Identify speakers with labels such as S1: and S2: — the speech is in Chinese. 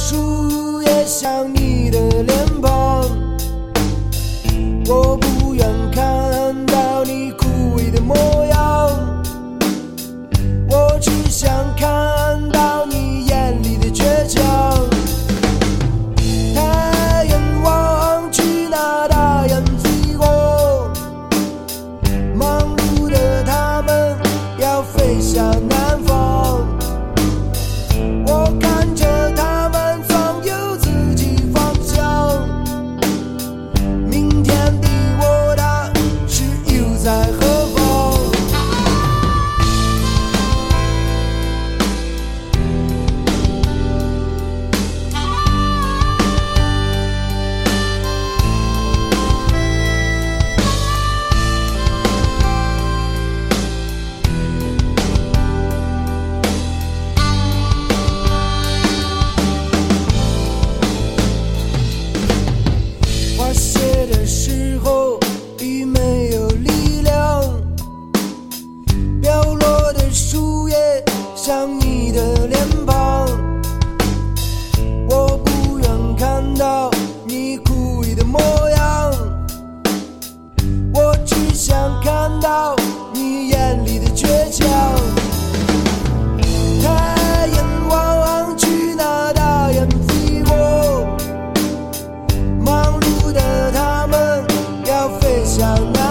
S1: 树叶像你的脸庞我不愿看 out loud.